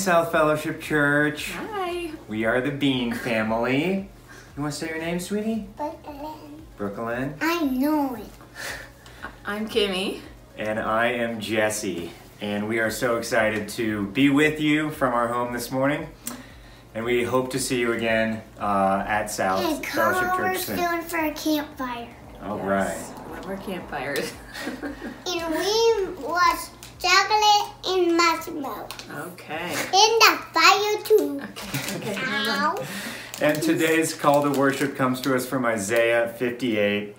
Good morning, South Fellowship Church. Hi. We are the Bean family. You want to say your name, sweetie? Brooklyn. Brooklyn. I know it. I'm Kimmy. And I am Jesse. And we are so excited to be with you from our home this morning. And we hope to see you again uh, at South Hey, Fellowship over Church soon. soon for a campfire. All Yes, right. One of our campfires. And we watch chocolate and marshmallow. okay. In the fire too. Okay. Okay. Ow. And today's call to worship comes to us from Isaiah 58,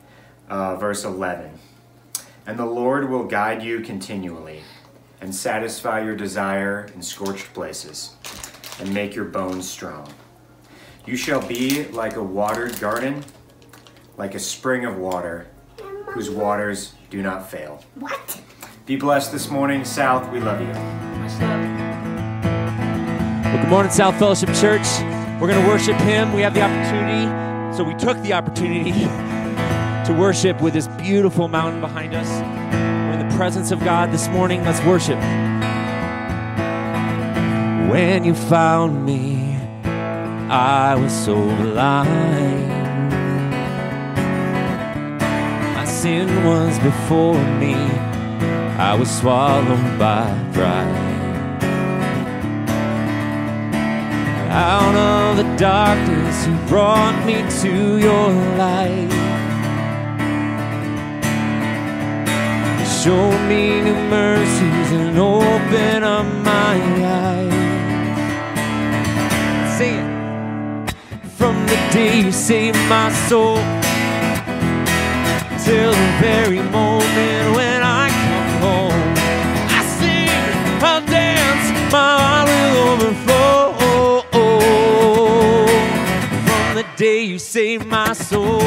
uh, verse 11. And the Lord will guide you continually and satisfy your desire in scorched places and make your bones strong. You shall be like a watered garden, like a spring of water whose waters do not fail. What? Be blessed this morning, South. We love you. Well, good morning, South Fellowship Church. We're going to worship Him. We have the opportunity, so we took the opportunity to worship with this beautiful mountain behind us. We're in the presence of God this morning. Let's worship. When you found me, I was so blind. My sin was before me, I was swallowed by pride. Out of the darkness, you brought me to your light. You showed me new mercies and opened up my eyes. Sing it. From the day you saved my soul till the very moment saved my soul.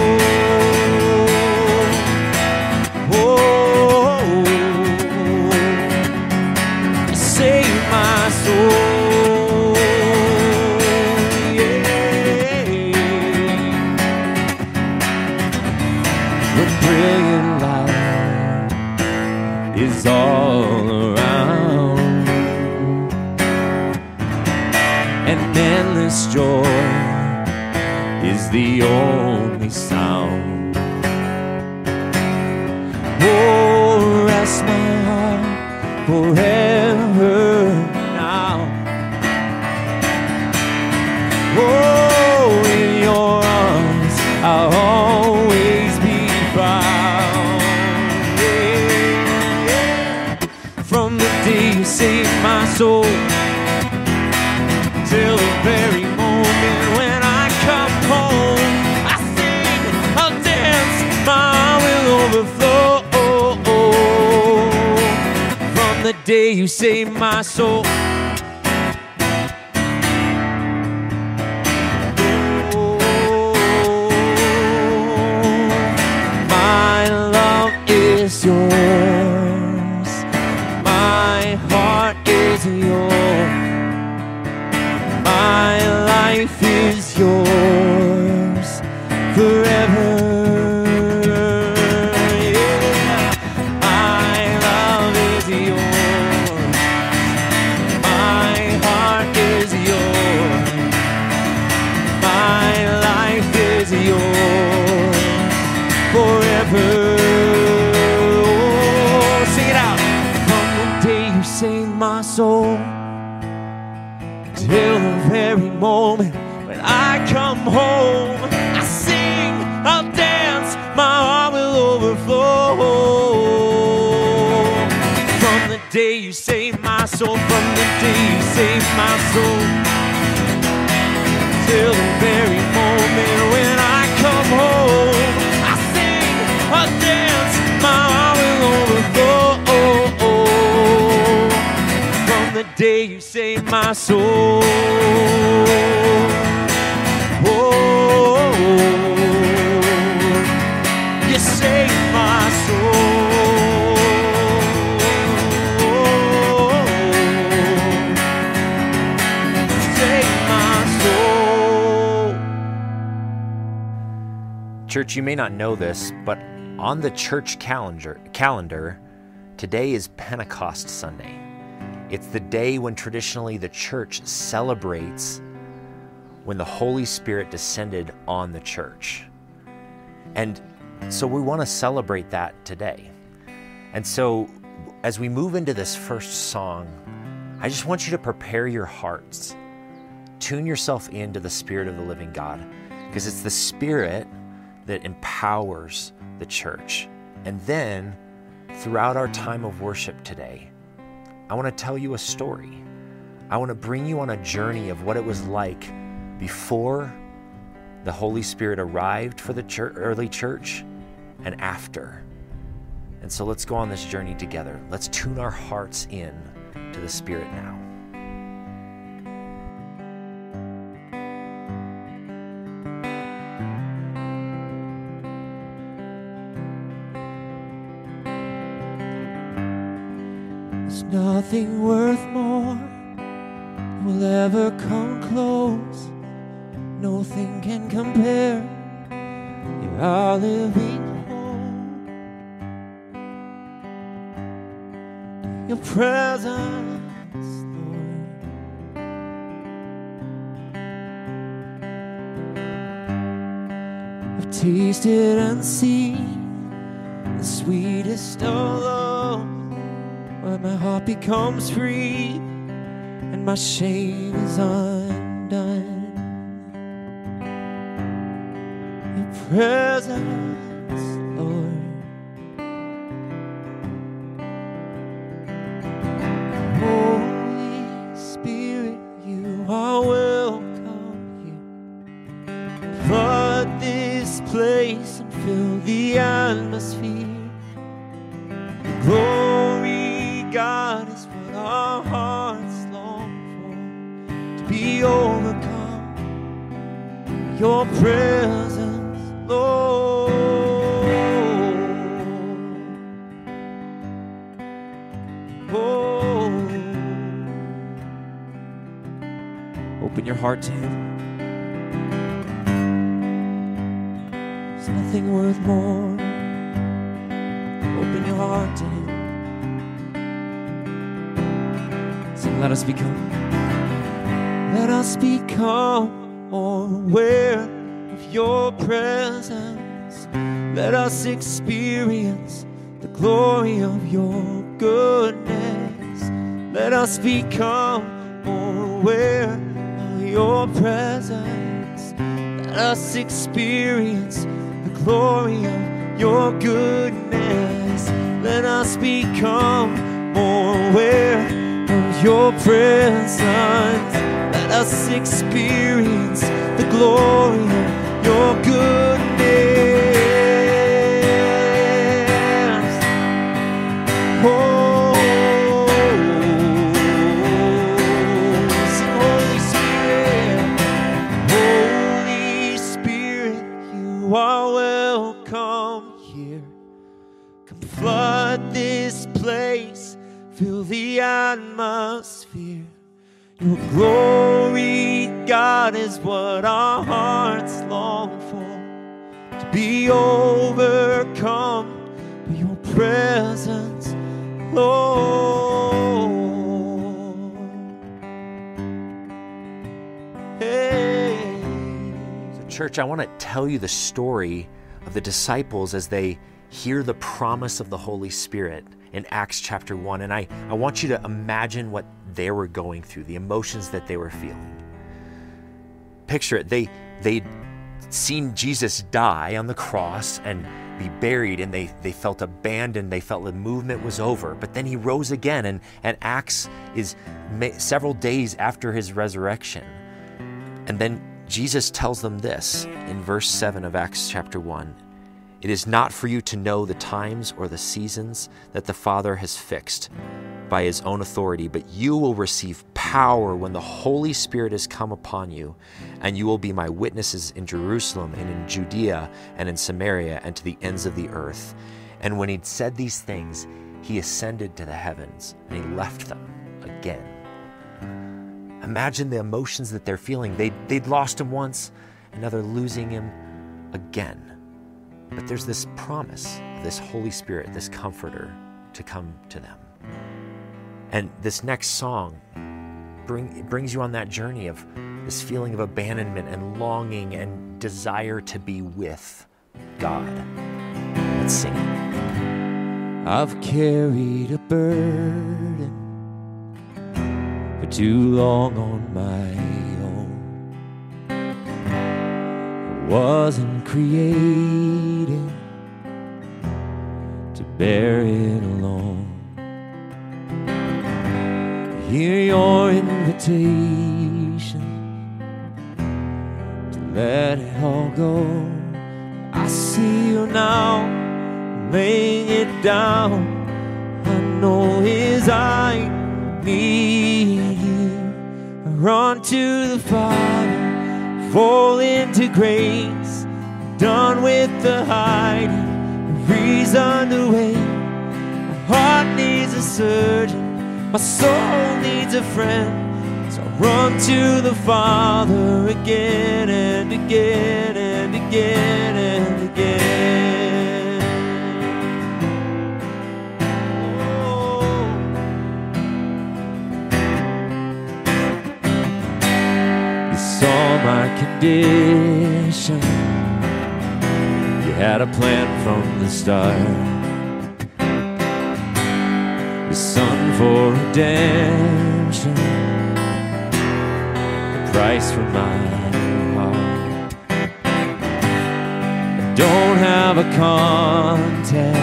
You saved my soul. Till the very moment when I come home. I sing, I'll dance, my heart will overflow. From the day you saved my soul, from the day you saved my soul, till the very day you saved my soul. Oh, you saved my soul. Saved my soul. Church, you may not know this, but on the church calendar, calendar today is Pentecost Sunday. It's the day when traditionally the church celebrates when the Holy Spirit descended on the church. And so we want to celebrate that today. And so as we move into this first song, I just want you to prepare your hearts. Tune yourself into the Spirit of the living God, because it's the Spirit that empowers the church. And then, throughout our time of worship today, I want to tell you a story. I want to bring you on a journey of what it was like before the Holy Spirit arrived for the church, early church and after. And so let's go on this journey together. Let's tune our hearts in to the Spirit now. Nothing worth more will ever come close. Nothing can compare. You're our living hope. Your presence, Lord. I've tasted and seen the sweetest of love my heart becomes free and my shame is undone. Your presence, heart to Him. Fill the atmosphere. Your glory, God, is what our hearts long for. To be overcome by your presence, Lord. Hey. So, church, I want to tell you the story of the disciples as they hear the promise of the Holy Spirit in Acts chapter 1. And I, I want you to imagine what they were going through, the emotions that they were feeling. Picture it. They, they'd seen Jesus die on the cross and be buried, and they, they felt abandoned. They felt the movement was over. But then he rose again, and, and Acts is several days after his resurrection. And then Jesus tells them this in verse 7 of Acts chapter 1 It is not for you to know the times or the seasons that the Father has fixed by his own authority, but you will receive power when the Holy Spirit has come upon you, and you will be my witnesses in Jerusalem and in Judea and in Samaria and to the ends of the earth. And when he'd said these things, he ascended to the heavens and he left them again. Imagine the emotions that they're feeling. They, they'd lost him once, and now they're losing him again. But there's this promise this Holy Spirit, this comforter, to come to them. And this next song bring, brings you on that journey of this feeling of abandonment and longing and desire to be with God. Let's sing it. I've carried a burden for too long on my wasn't created to bear it alone. Hear your invitation to let it all go. I see you now laying it down. I know his I need you. Run to the Father, fall into grace. Done with the the reason wait. My heart needs a surgeon, my soul needs a friend. So I run to the Father again and again and again and again. You had a plan from the start. Your son for redemption. The price for my heart. I don't have a contest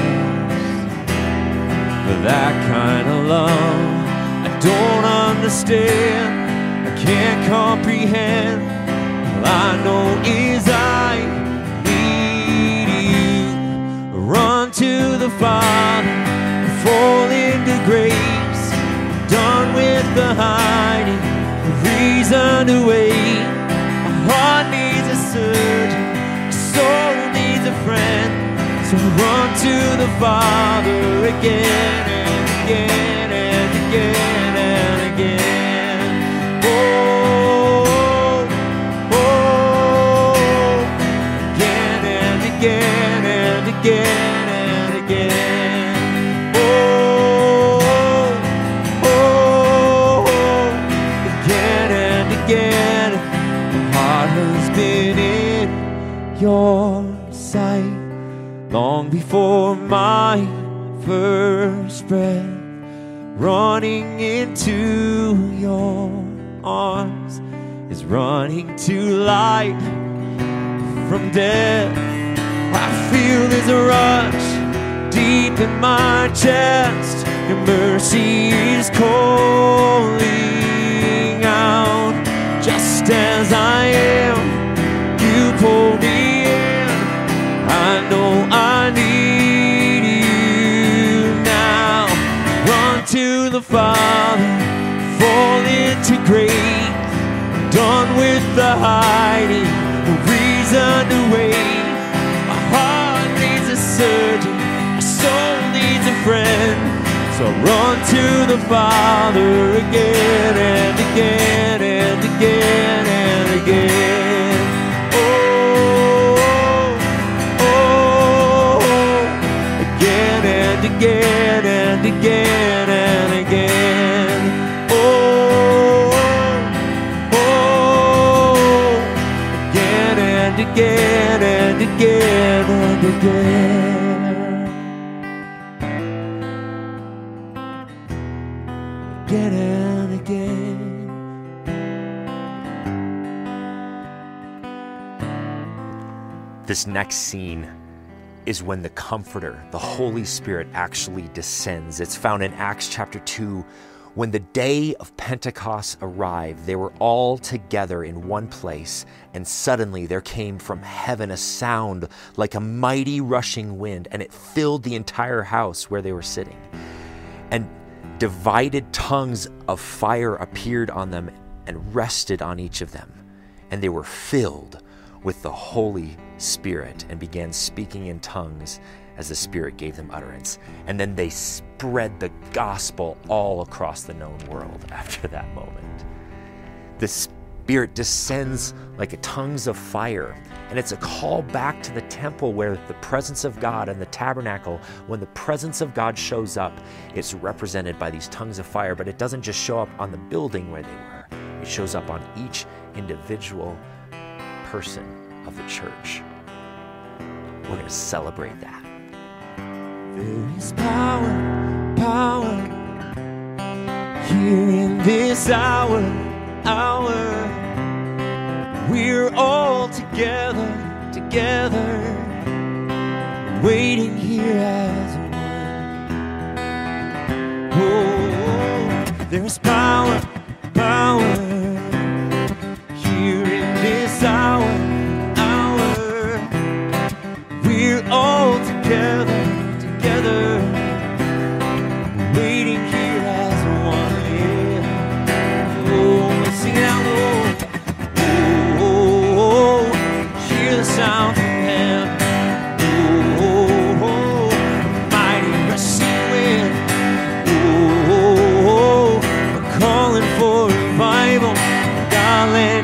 for that kind of love. I don't understand, I can't comprehend. I know is I need you. Run to the Father, fall into grace. Done with the hiding, the reason wait. My heart needs a surgeon, my soul needs a friend. So run to the Father again and again and again and again. Oh, again and again. Oh, oh, again and again. My heart has been in your sight long before my first breath, running into your arms is running to life from death. I feel a rush deep in my chest. Your mercy is calling out, just as I am. You pull me in. I know I need you now. Run to the Father, fall into grace. Done with the hiding, no reason soul needs a friend. So run to the Father again and again and again and again. Oh, oh, again and again and again and again. Oh, oh, again and again and again and again. Again This next scene is when the Comforter, the Holy Spirit, actually descends. It's found in Acts chapter 2. When the day of Pentecost arrived, they were all together in one place, and suddenly there came from heaven a sound like a mighty rushing wind, and it filled the entire house where they were sitting. And divided tongues of fire appeared on them and rested on each of them. And they were filled with the Holy Spirit and began speaking in tongues as the Spirit gave them utterance. And then they spread the gospel all across the known world after that moment. The Spirit descends like tongues of fire. And it's a call back to the temple where the presence of God and the tabernacle, when the presence of God shows up, it's represented by these tongues of fire. But it doesn't just show up on the building where they were, it shows up on each individual person of the church. We're going to celebrate that. There is power, power here in this hour, hour. We're all together, together, waiting here as one. Oh, there's power, power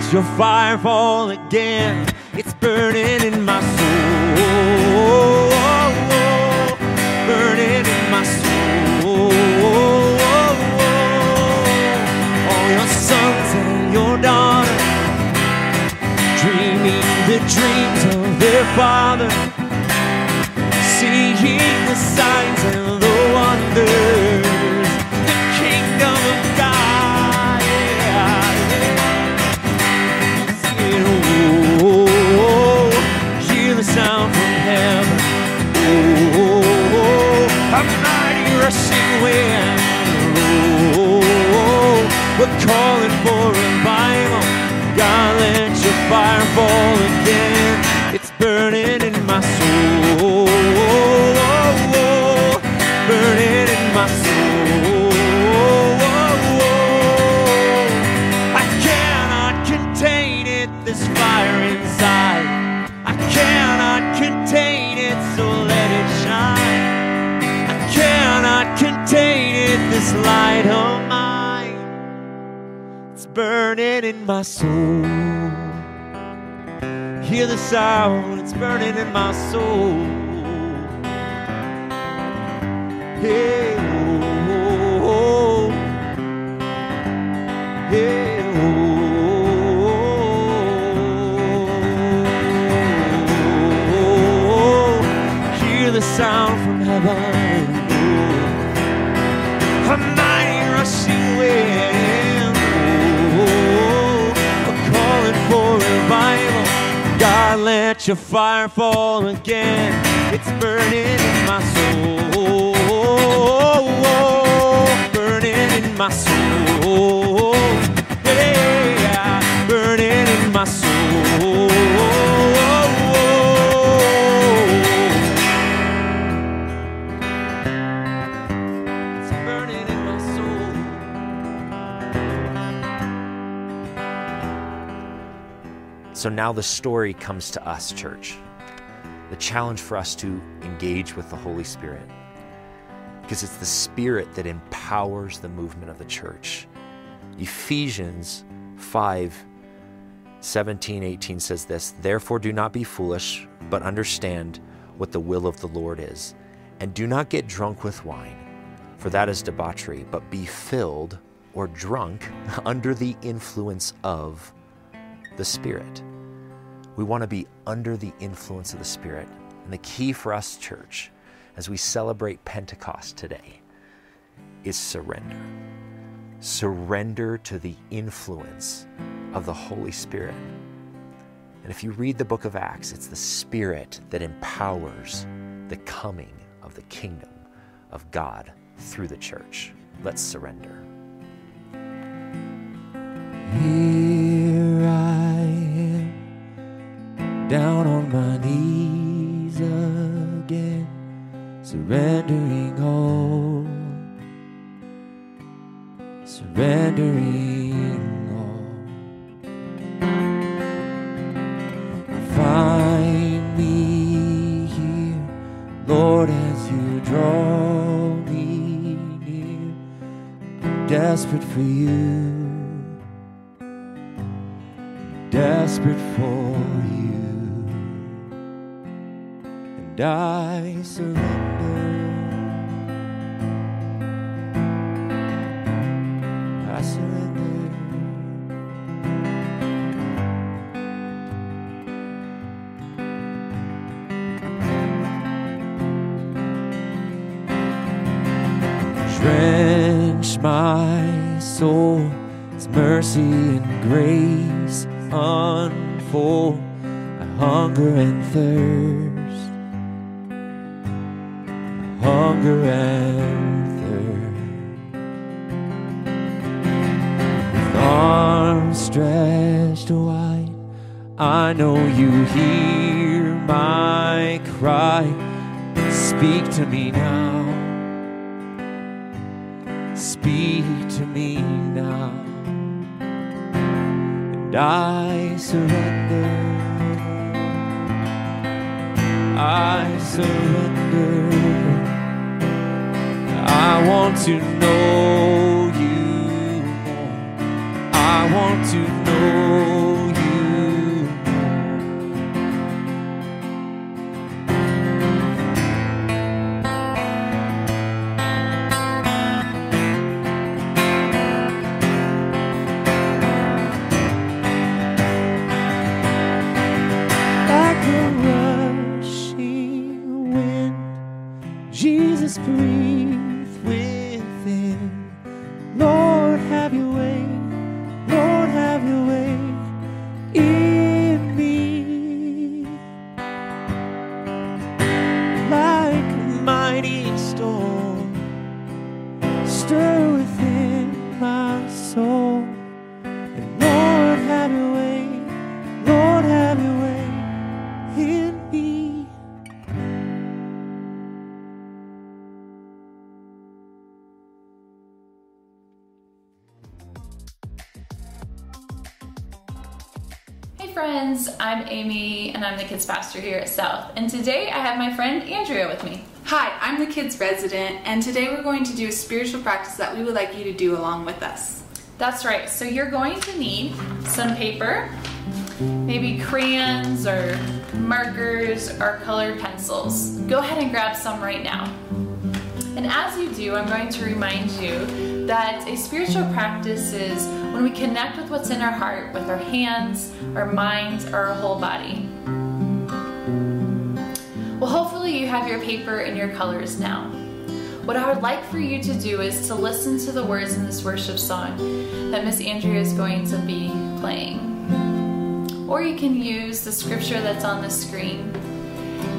Let your fire fall again. It's burning in my soul. Burning in my soul. All your sons and your daughters dreaming the dreams of their father, we're calling for revival. God, let your fire fall again. My soul. Hear the sound, it's burning in my soul. Hey, oh, oh, oh. Hey, oh, hear the sound from heaven. Let your fire fall again. It's burning in my soul. Burning in my soul. So now the story comes to us, church. The challenge for us to engage with the Holy Spirit. Because it's the Spirit that empowers the movement of the church. Ephesians 5 17, 18 says this Therefore, do not be foolish, but understand what the will of the Lord is. And do not get drunk with wine, for that is debauchery, but be filled or drunk under the influence of the Spirit. We want to be under the influence of the Spirit. And the key for us, church, as we celebrate Pentecost today, is surrender. Surrender to the influence of the Holy Spirit. And if you read the book of Acts, it's the Spirit that empowers the coming of the kingdom of God through the church. Let's surrender. Down on my knees again, surrendering all, surrendering all. Find me here, Lord, as you draw me near, desperate for you. desperate for you, and I surrender. You hear my cry. Speak to me now. Speak to me now, and I surrender. I surrender. I want to know friends, I'm Amy and I'm the kids pastor here at South. And today I have my friend Andrea with me. Hi, I'm the kids resident, and today we're going to do a spiritual practice that we would like you to do along with us. That's right. So you're going to need some paper, maybe crayons or markers or colored pencils. Go ahead and grab some right now. And as you do, I'm going to remind you that a spiritual practice is when we connect with what's in our heart with our hands, our minds, or our whole body. Well, hopefully, you have your paper and your colors now. What I would like for you to do is to listen to the words in this worship song that Miss Andrea is going to be playing. Or you can use the scripture that's on the screen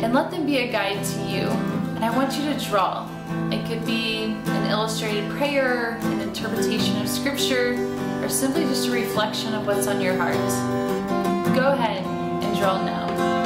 and let them be a guide to you. And I want you to draw. It could be an illustrated prayer, an interpretation of scripture, or simply just a reflection of what's on your heart. Go ahead and draw now.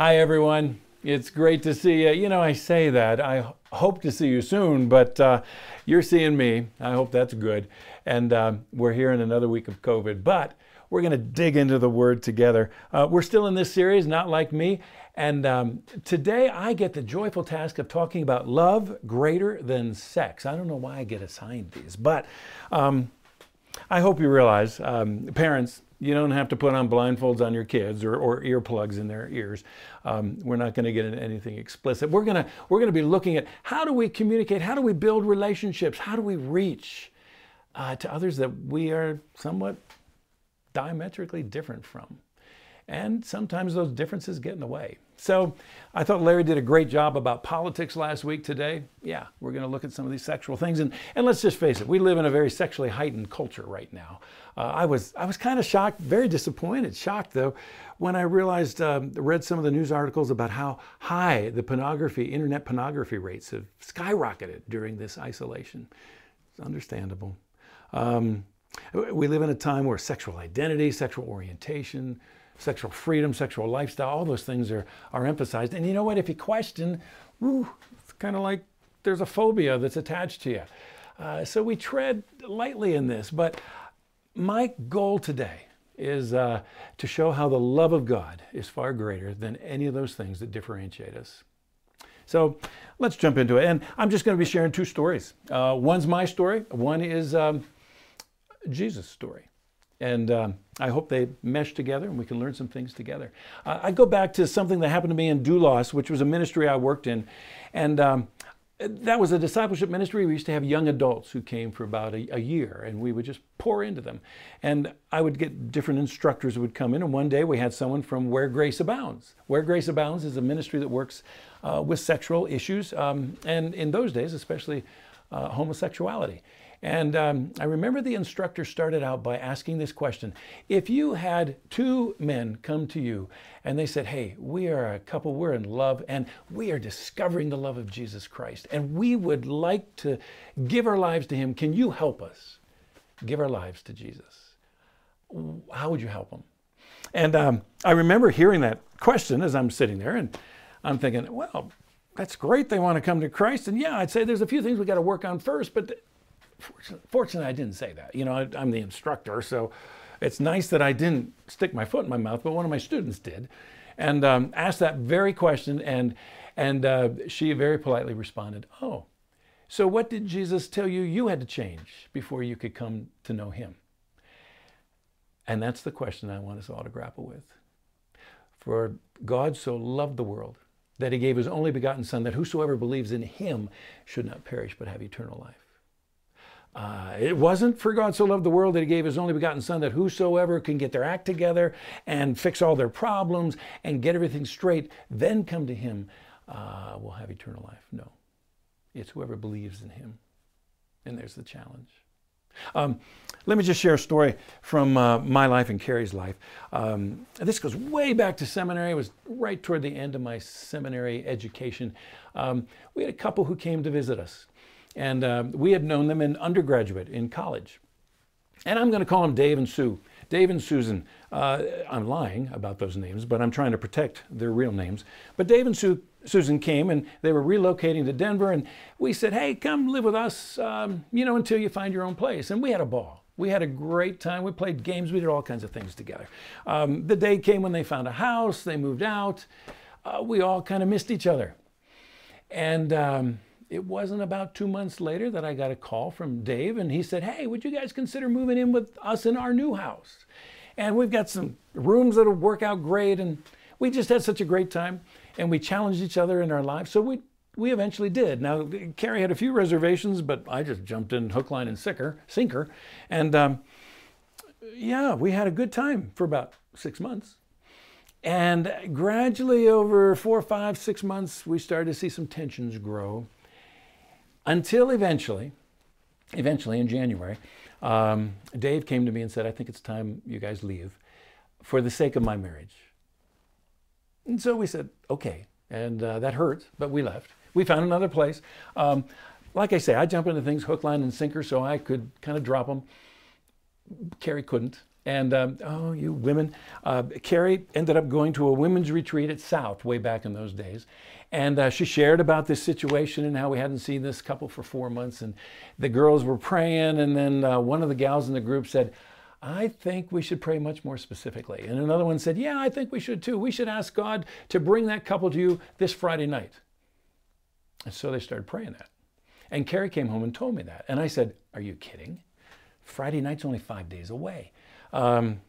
Hi, everyone. It's great to see you. You know, I say that. I hope to see you soon, but uh, you're seeing me. I hope that's good. And uh, we're here in another week of COVID, but we're going to dig into the Word together. Uh, we're still in this series, Not Like Me. And um, today I get the joyful task of talking about love greater than sex. I don't know why I get assigned these, but um, I hope you realize, um, parents, you don't have to put on blindfolds on your kids or, or earplugs in their ears. Um, we're not going to get into anything explicit. We're going to we're going to be looking at how do we communicate, how do we build relationships, how do we reach uh, to others that we are somewhat diametrically different from. And sometimes those differences get in the way. So I thought Larry did a great job about politics last week. Today, yeah, we're going to look at some of these sexual things. And, and let's just face it, we live in a very sexually heightened culture right now. Uh, I was, I was kind of shocked, very disappointed, shocked though, when I realized, um, read some of the news articles about how high the pornography, internet pornography rates have skyrocketed during this isolation. It's understandable. Um, we live in a time where sexual identity, sexual orientation, sexual freedom, sexual lifestyle, all those things are, are emphasized. And you know what? If you question, ooh, it's kind of like there's a phobia that's attached to you. Uh, so we tread lightly in this. But my goal today is uh, to show how the love of God is far greater than any of those things that differentiate us. So let's jump into it. And I'm just going to be sharing two stories. Uh, one's my story, one is um, Jesus' story. And um, I hope they mesh together and we can learn some things together. Uh, I go back to something that happened to me in Doulos, which was a ministry I worked in. And um, that was a discipleship ministry. We used to have young adults who came for about a, a, year, and we would just pour into them. And I would get different instructors who would come in. And one day we had someone from Where Grace Abounds. Where Grace Abounds is a ministry that works uh, with sexual issues, um, and in those days, especially uh, homosexuality. And um, I remember the instructor started out by asking this question If you had two men come to you and they said, Hey, we are a couple, we're in love, and we are discovering the love of Jesus Christ, and we would like to give our lives to Him, can you help us give our lives to Jesus? How would you help them? And um, I remember hearing that question as I'm sitting there, and I'm thinking, well, that's great. They want to come to Christ. And yeah, I'd say there's a few things we got to work on first, but Fortunately, I didn't say that. You know, I, I'm the instructor, so it's nice that I didn't stick my foot in my mouth, but one of my students did, and um, asked that very question, and and uh, she very politely responded, "Oh, so what did Jesus tell you you had to change before you could come to know Him?" And that's the question I want us all to grapple with. For God so loved the world that He gave His only begotten Son, that whosoever believes in Him should not perish but have eternal life. Uh, it wasn't for God so loved the world that he gave his only begotten Son that whosoever can get their act together and fix all their problems and get everything straight, then come to him, uh, will have eternal life. No. It's whoever believes in him. And there's the challenge. Um, let me just share a story from uh, my life and Carrie's life. Um, this goes way back to seminary. It was right toward the end of my seminary education. Um, we had a couple who came to visit us. And uh, we had known them in undergraduate, in college. And I'm going to call them Dave and Sue. Dave and Susan. Uh, I'm lying about those names, but I'm trying to protect their real names. But Dave and Sue, Susan came and they were relocating to Denver. And we said, hey, come live with us, um, you know, until you find your own place. And we had a ball. We had a great time. We played games. We did all kinds of things together. Um, the day came when they found a house. They moved out. uh, we all kind of missed each other. And um, it wasn't about two months later that I got a call from Dave, and he said, Hey, would you guys consider moving in with us in our new house? And we've got some rooms that'll work out great. And we just had such a great time, and we challenged each other in our lives. So we we eventually did. Now, Carrie had a few reservations, but I just jumped in hook, line, and sinker, sinker. And um, yeah, we had a good time for about six months. And gradually, over four, five, six months, we started to see some tensions grow until eventually, eventually in January, um, Dave came to me and said, I think it's time you guys leave for the sake of my marriage. And so we said, okay. And uh, that hurt, but we left. We found another place. Um, like I say, I jump into things hook, line, and sinker so I could kind of drop them. Carrie couldn't. And um, oh, you women. Uh, Carrie ended up going to a women's retreat at South way back in those days. And uh, she shared about this situation and how we hadn't seen this couple for four months. And the girls were praying. And then uh, one of the gals in the group said, I think we should pray much more specifically. And another one said, Yeah, I think we should too. We should ask God to bring that couple to you this Friday night. And so they started praying that. And Carrie came home and told me that. And I said, Are you kidding? Friday night's only five days away. Um,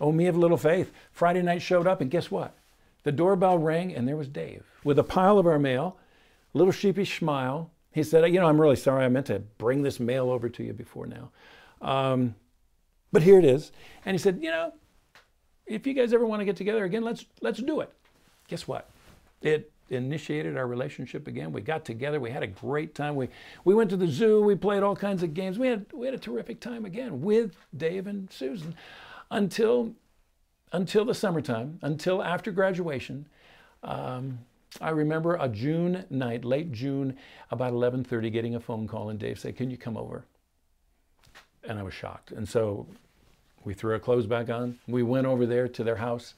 oh, me of little faith. Friday night showed up, and guess what? The doorbell rang, and there was Dave with a pile of our mail, little sheepish smile. He said, You know, I'm really sorry. I meant to bring this mail over to you before now. Um, but here it is. And he said, You know, if you guys ever want to get together again, let's, let's do it. Guess what? It initiated our relationship again. We got together. We had a great time. We, we went to the zoo. We played all kinds of games. We had, we had a terrific time again with Dave and Susan until, until the summertime, until after graduation. Um, I remember a June night, late June, about 11:30, getting a phone call, and Dave said, "Can you come over?" And I was shocked. And so we threw our clothes back on. We went over there to their house.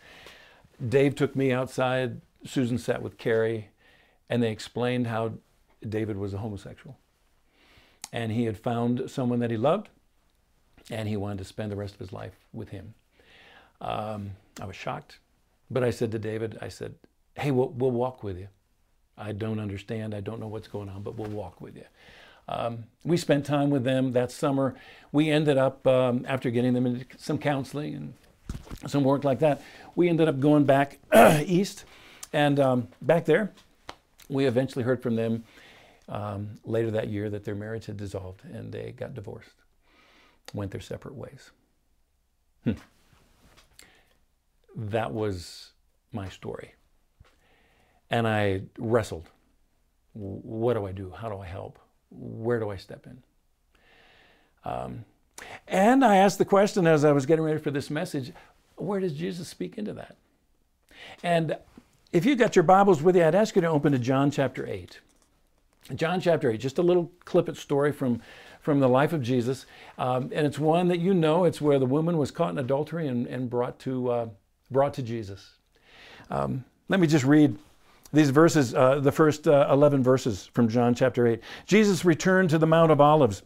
Dave took me outside Susan sat with Carrie, and they explained how David was a homosexual. And he had found someone that he loved, and he wanted to spend the rest of his life with him. Um, I was shocked, but I said to David, I said, hey, we'll, we'll walk with you. I don't understand. I don't know what's going on, but we'll walk with you. Um, we spent time with them that summer. We ended up, um, after getting them into some counseling and some work like that, we ended up going back east and um, back there, we eventually heard from them um, later that year that their marriage had dissolved and they got divorced, went their separate ways. Hmm. That was my story. And I wrestled. What do I do? How do I help? Where do I step in? Um, and I asked the question as I was getting ready for this message where does Jesus speak into that? And if you've got your Bibles with you, I'd ask you to open to John chapter 8. John chapter 8, just a little clip of story from, from the life of Jesus. Um, and it's one that you know. It's where the woman was caught in adultery and, and brought, to, uh, brought to Jesus. Um, let me just read these verses, uh, the first uh, 11 verses from John chapter 8. Jesus returned to the Mount of Olives,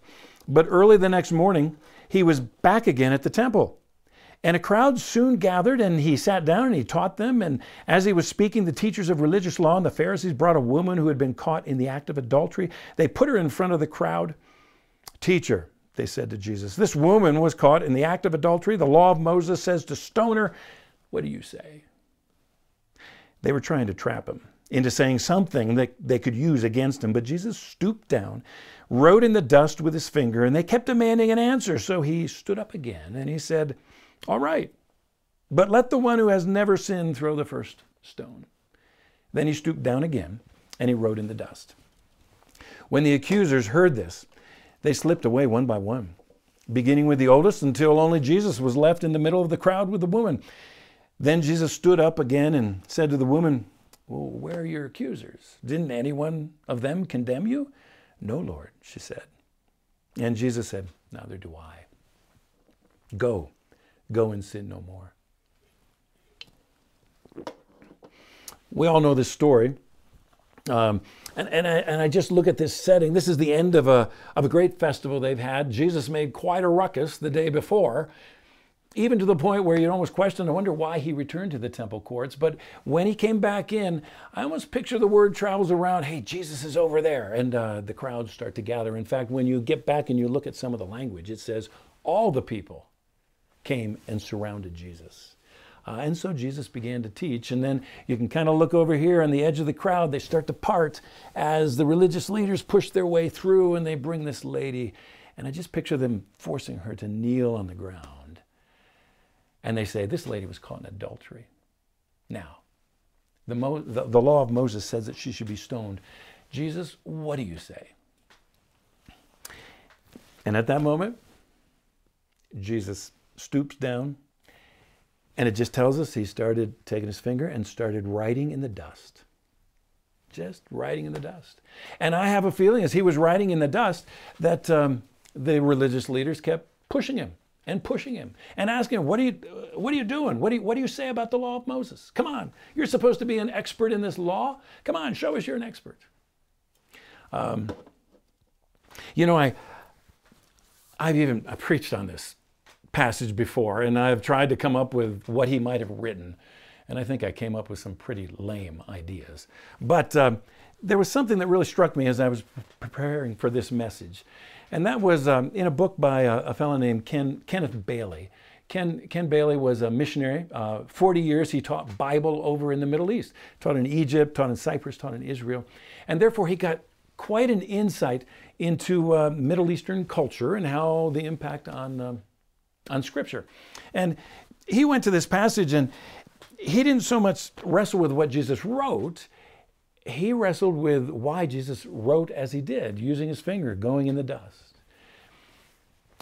but early the next morning, he was back again at the temple. And a crowd soon gathered, and he sat down and he taught them. And as he was speaking, the teachers of religious law and the Pharisees brought a woman who had been caught in the act of adultery. They put her in front of the crowd. Teacher, they said to Jesus, this woman was caught in the act of adultery. The law of Moses says to stone her. What do you say? They were trying to trap him into saying something that they could use against him. But Jesus stooped down, wrote in the dust with his finger, and they kept demanding an answer. So he stood up again and he said, all right. But let the one who has never sinned throw the first stone. Then he stooped down again and he wrote in the dust. When the accusers heard this, they slipped away one by one, beginning with the oldest until only Jesus was left in the middle of the crowd with the woman. Then Jesus stood up again and said to the woman, Well, where are your accusers? Didn't anyone of them condemn you? No, Lord, she said. And Jesus said, Neither do I. Go Go and sin no more. We all know this story. Um, and, and, I, and I just look at this setting. This is the end of a, of a great festival they've had. Jesus made quite a ruckus the day before. Even to the point where you'd almost question, I wonder why he returned to the temple courts. But when he came back in, I almost picture the word travels around, hey, Jesus is over there. And uh, the crowds start to gather. In fact, when you get back and you look at some of the language, it says, all the people came and surrounded Jesus. Uh, and so Jesus began to teach. And then you can kind of look over here on the edge of the crowd. They start to part as the religious leaders push their way through and they bring this lady. And I just picture them forcing her to kneel on the ground. And they say, This lady was caught in adultery. Now, the, Mo- the, the law of Moses says that she should be stoned. Jesus, what do you say? And at that moment, Jesus stoops down, and it just tells us he started taking his finger and started writing in the dust. Just writing in the dust. And I have a feeling as he was writing in the dust that um, the religious leaders kept pushing him and pushing him and asking him, what are you, what are you doing? What do you, what do you say about the law of Moses? Come on, you're supposed to be an expert in this law. Come on, show us you're an expert. Um, you know, I, I've even I preached on this passage before, and I've tried to come up with what he might have written, and I think I came up with some pretty lame ideas. But um, there was something that really struck me as I was preparing for this message, and that was um, in a book by a, a fellow named Ken, Kenneth Bailey. Ken, Ken Bailey was a missionary. Uh, 40 years he taught Bible over in the Middle East, taught in Egypt, taught in Cyprus, taught in Israel. And therefore he got quite an insight into uh, Middle Eastern culture and how the impact on, um, on Scripture. And he went to this passage and he didn't so much wrestle with what Jesus wrote, he wrestled with why Jesus wrote as he did, using his finger, going in the dust.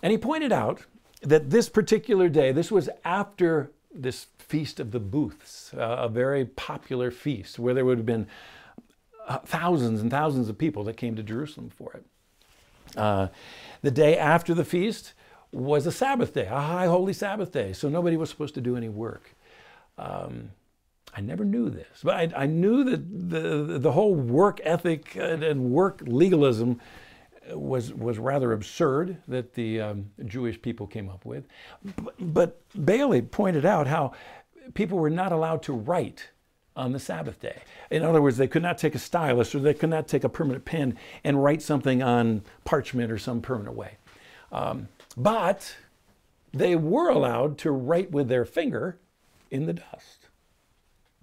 And he pointed out that this particular day, this was after this Feast of the Booths, uh, a very popular feast where there would have been uh, thousands and thousands of people that came to Jerusalem for it. Uh, the day after the feast was a Sabbath day, a high holy Sabbath day, so nobody was supposed to do any work. Um, I never knew this, but I, I, knew that the, the whole work ethic and work legalism was, was rather absurd that the um, Jewish people came up with. But, but Bailey pointed out how people were not allowed to write on the Sabbath day. In other words, they could not take a stylus or they could not take a permanent pen and write something on parchment or some permanent way. Um, but they were allowed to write with their finger in the dust.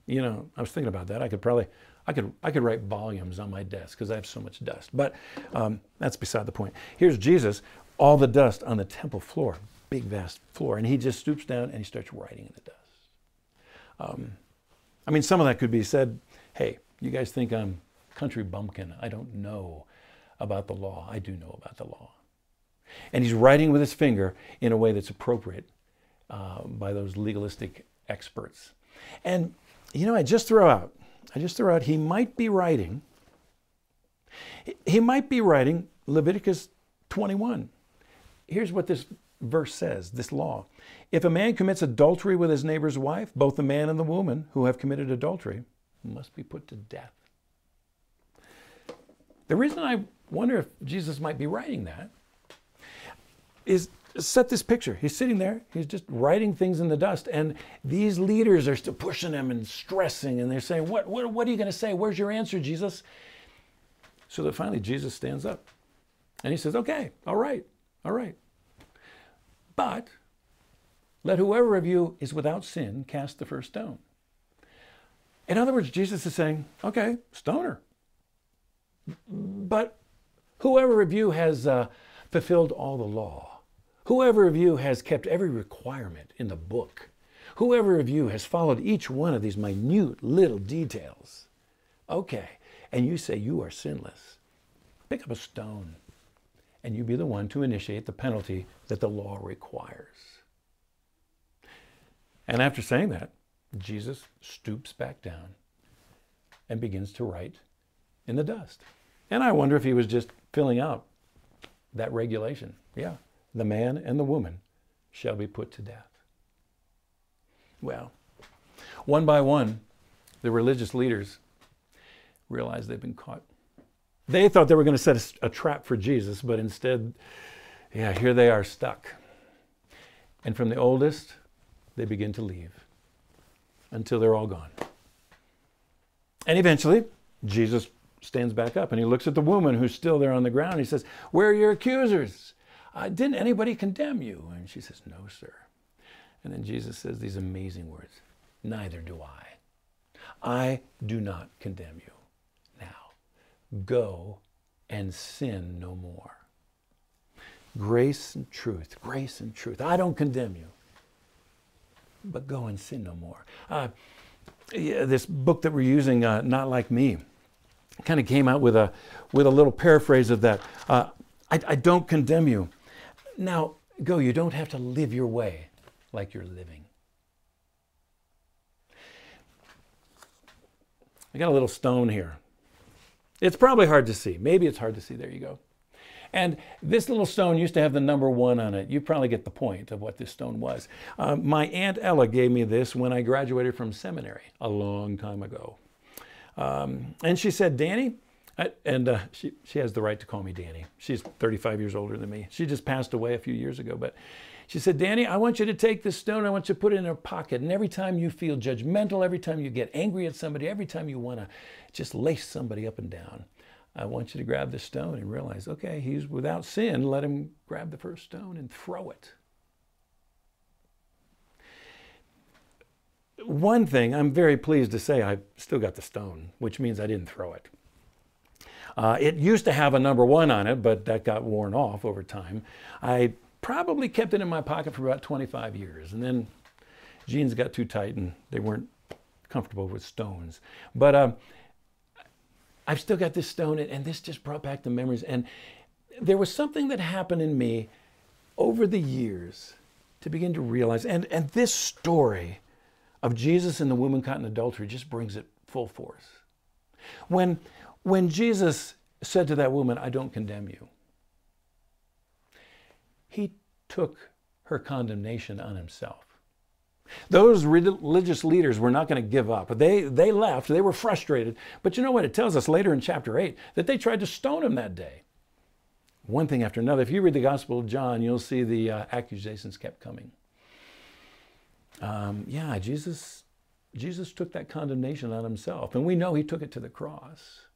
You know, I was thinking about that. I could probably, I could, I could write volumes on my desk because I have so much dust. But um, that's beside the point. Here's Jesus, all the dust on the temple floor, big vast floor, and he just stoops down and he starts writing in the dust. Um, I mean, some of that could be said. Hey, you guys think I'm country bumpkin? I don't know about the law. I do know about the law. And he's writing with his finger in a way that's appropriate uh, by those legalistic experts. And you know, I just throw out, I just throw out, he might be writing, he might be writing Leviticus 21. Here's what this verse says, this law. If a man commits adultery with his neighbor's wife, both the man and the woman who have committed adultery must be put to death. The reason I wonder if Jesus might be writing that is set this picture. He's sitting there, he's just writing things in the dust, and these leaders are still pushing him and stressing, and they're saying, What, what, what are you going to say? Where's your answer, Jesus? So that finally Jesus stands up and he says, Okay, all right, all right. But let whoever of you is without sin cast the first stone. In other words, Jesus is saying, Okay, stoner. But whoever of you has uh, fulfilled all the law, Whoever of you has kept every requirement in the book, whoever of you has followed each one of these minute little details, okay, and you say you are sinless, pick up a stone and you be the one to initiate the penalty that the law requires. And after saying that, Jesus stoops back down and begins to write in the dust. And I wonder if he was just filling out that regulation. Yeah, the man and the woman shall be put to death. Well, one by one, the religious leaders realized they've been caught. They thought they were going to set a, a, trap for Jesus, but instead, yeah, here they are stuck. And from the oldest, they begin to leave until they're all gone. And eventually, Jesus stands back up and he looks at the woman who's still there on the ground. He says, Where are your accusers? Uh, didn't anybody condemn you? And she says, No, sir. And then Jesus says these amazing words Neither do I. I do not condemn you. Now, go and sin no more. Grace and truth, grace and truth. I don't condemn you, but go and sin no more. Uh, yeah, this book that we're using, uh, Not Like Me, kind of came out with a, with a little paraphrase of that. Uh, I, I don't condemn you. Now, go, you don't have to live your way like you're living. I got a little stone here. It's probably hard to see. Maybe it's hard to see. There you go. And this little stone used to have the number one on it. You probably get the point of what this stone was. Uh, my Aunt Ella gave me this when I graduated from seminary a long time ago. Um, and she said, Danny, I, and uh, she, she has the right to call me Danny. She's 35 years older than me. She just passed away a few years ago. But she said, Danny, I want you to take this stone, I want you to put it in a pocket. And every time you feel judgmental, every time you get angry at somebody, every time you want to just lace somebody up and down, I want you to grab the stone and realize, okay, he's without sin. Let him grab the first stone and throw it. One thing I'm very pleased to say, I've still got the stone, which means I didn't throw it. Uh, it used to have a number one on it, but that got worn off over time. I probably kept it in my pocket for about 25 years, and then jeans got too tight and they weren't comfortable with stones. But uh, I've still got this stone, and this just brought back the memories. And there was something that happened in me over the years to begin to realize, and, and this story of Jesus and the woman caught in adultery just brings it full force. When, when Jesus said to that woman, I don't condemn you, he took her condemnation on himself. Those religious leaders were not going to give up. They, they left. They were frustrated. But you know what? It tells us later in chapter 8 that they tried to stone him that day. One thing after another. If you read the Gospel of John, you'll see the uh, accusations kept coming. Um, yeah, Jesus, Jesus took that condemnation on himself. And we know he took it to the cross.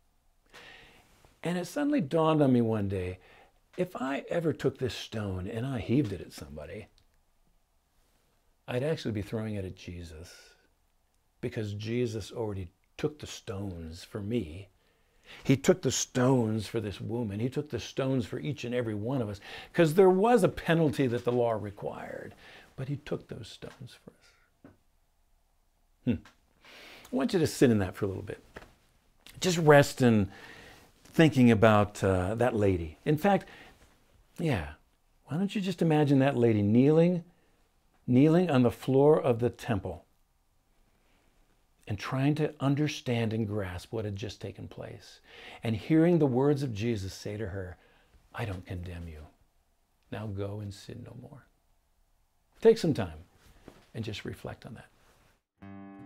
And it suddenly dawned on me one day if I ever took this stone and I heaved it at somebody, I'd actually be throwing it at Jesus because Jesus already took the stones for me. He took the stones for this woman. He took the stones for each and every one of us because there was a penalty that the law required, but He took those stones for us. Hmm. I want you to sit in that for a little bit. Just rest in thinking about uh, that lady. In fact, yeah, why don't you just imagine that lady kneeling kneeling on the floor of the temple and trying to understand and grasp what had just taken place, and hearing the words of Jesus say to her, I don't condemn you. Now go and sin no more. Take some time and just reflect on that.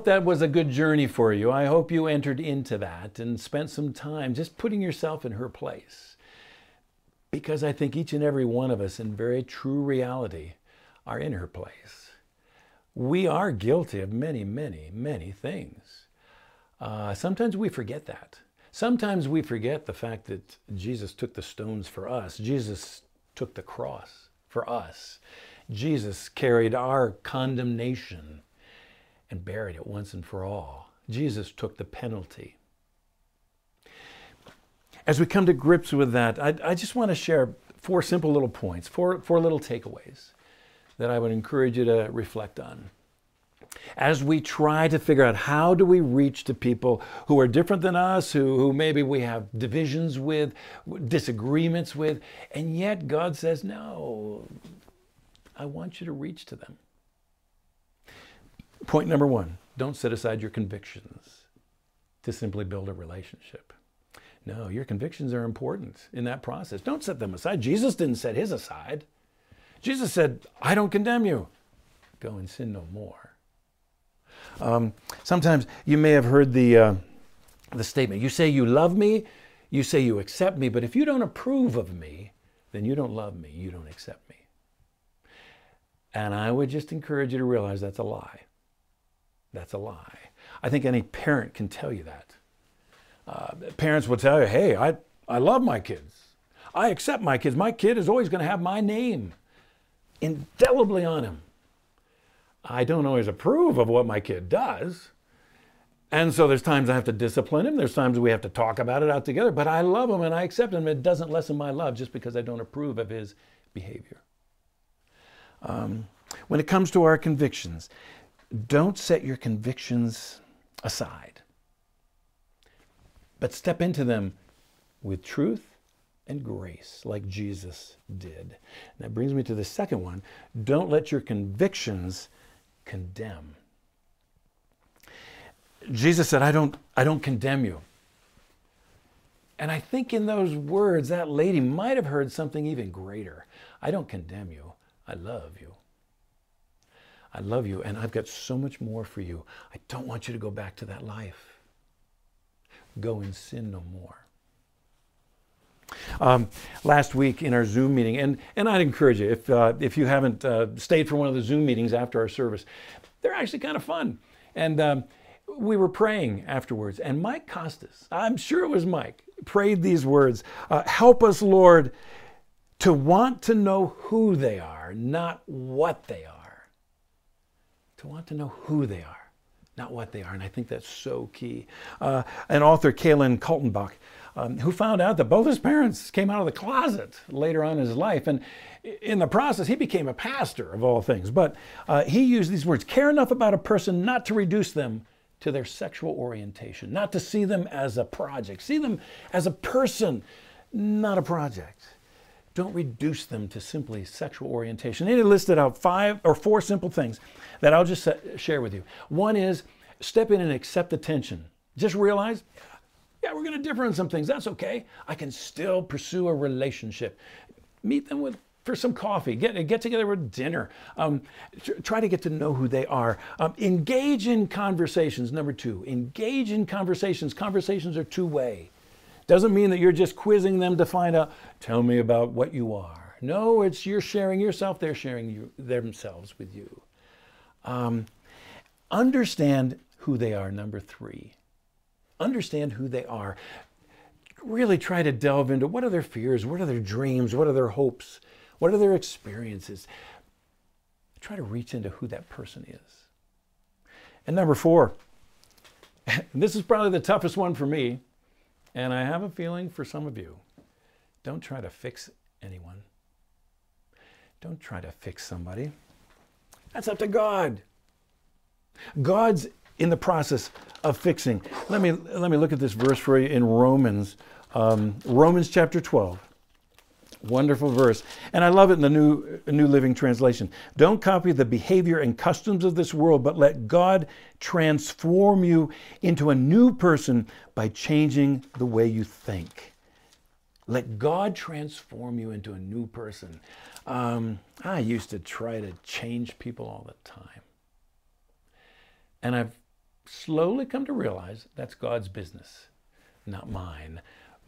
Hope that was a good journey for you. I hope you entered into that and spent some time just putting yourself in her place. Because I think each and every one of us, in very true reality, are in her place. We are guilty of many, many, many things. Uh, sometimes we forget that. Sometimes we forget the fact that Jesus took the stones for us, Jesus took the cross for us, Jesus carried our condemnation and buried it once and for all. Jesus took the penalty. As we come to grips with that, I, I just want to share four simple little points, four, four little takeaways that I would encourage you to reflect on. As we try to figure out how do we reach to people who are different than us, who, who maybe we have divisions with, disagreements with, and yet God says, no, I want you to reach to them. Point number one don't set aside your convictions. to simply build a relationship. No, your convictions are important in that process. Don't set them aside. Jesus didn't set his aside. Jesus said, I don't condemn you. Go and sin no more. Um, sometimes you may have heard the, uh, the statement you say you love me, you say you accept me, but if you don't approve of me, then you don't love me, you don't accept me. And I would just encourage you to realize that's a lie. That's a lie. I think any parent can tell you that. Uh, parents will tell you, hey, I, I love my kids. I accept my kids. My kid is always going to have my name indelibly on him. I don't always approve of what my kid does. And so there's times I have to discipline him. There's times we have to talk about it out together. But I love him and I accept him. It doesn't lessen my love just because I don't approve of his behavior. Um, when it comes to our convictions, don't set your convictions aside, but step into them with truth and grace, like Jesus did. And that brings me to the second one don't let your convictions condemn. Jesus said, I don't, I don't condemn you. And I think in those words, that lady might have heard something even greater. I don't condemn you. I love you. I love you, and I've got so much more for you. I don't want you to go back to that life. Go and sin no more. Um, last week in our Zoom meeting, and, and I'd encourage you, if, uh, if you haven't uh, stayed for one of the Zoom meetings after our service, they're actually kind of fun. And um, we were praying afterwards, and Mike Costas, I'm sure it was Mike, prayed these words uh, Help us, Lord, to want to know who they are, not what they are to want to know who they are, not what they are. And I think that's so key. Uh, an author, Caleb Kaltenbach, um, who found out that both his parents came out of the closet later on in his life. And in the process, he became a pastor of all things. But uh, he used these words care enough about a person not to reduce them to their sexual orientation, not to see them as a project, see them as a person, not a project. Don't reduce them to simply sexual orientation. And he listed out five or four simple things that I'll just share with you. One is step in and accept the tension. Just realize, yeah, we're going to differ on some things. That's okay. I can still pursue a relationship. Meet them with for some coffee. Get get together with dinner. Um, try to get to know who they are. Um, engage in conversations. Number two, engage in conversations. Conversations are two way. Doesn't mean that you're just quizzing them to find out. Tell me about what you are. No, it's you're sharing yourself. They're sharing you, themselves with you. Um, understand who they are, number three. Understand who they are. Really try to delve into what are their fears, what are their dreams, what are their hopes, what are their experiences. Try to reach into who that person is. And number four, this is probably the toughest one for me, and I have a feeling for some of you. Don't try to fix anyone. Don't try to fix somebody. That's up to God. God's in the process of fixing. Let me, let me look at this verse for you in Romans, um, Romans chapter 12. Wonderful verse. And I love it in the New, New Living Translation. Don't copy the behavior and customs of this world, but let God transform you into a new person by changing the way you think. Let God transform you into a new person. Um, I used to try to change people all the time. And I've slowly come to realize that's God's business, not mine.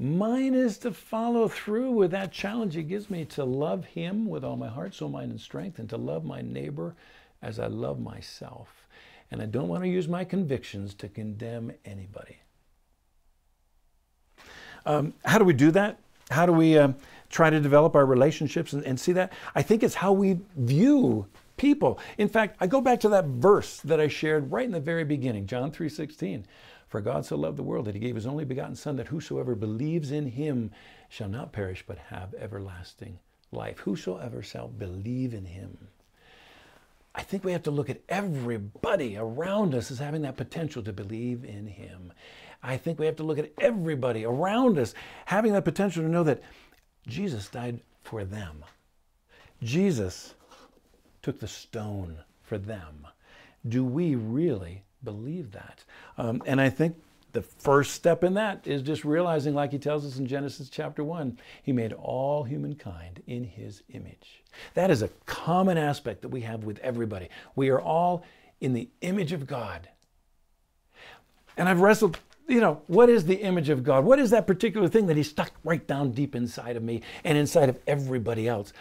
Mine is to follow through with that challenge He gives me to love Him with all my heart, soul, mind, and strength, and to love my neighbor as I love myself. And I don't want to use my convictions to condemn anybody. Um, how do we do that? How do we uh, try to develop our relationships and, and see that? I think it's how we view people. In fact, I go back to that verse that I shared right in the very beginning, John 3:16. For God so loved the world that he gave his only begotten son that whosoever believes in him shall not perish but have everlasting life. Whosoever shall believe in him. I think we have to look at everybody around us as having that potential to believe in him. I think we have to look at everybody around us having that potential to know that Jesus died for them. Jesus took the stone for them. Do we really believe that? Um, and I think the first step in that is just realizing, like he tells us in Genesis chapter 1, he made all humankind in his image. That is a common aspect that we have with everybody. We are all in the image of God. And I've wrestled, you know, what is the image of God? What is that particular thing that he stuck right down deep inside of me and inside of everybody else?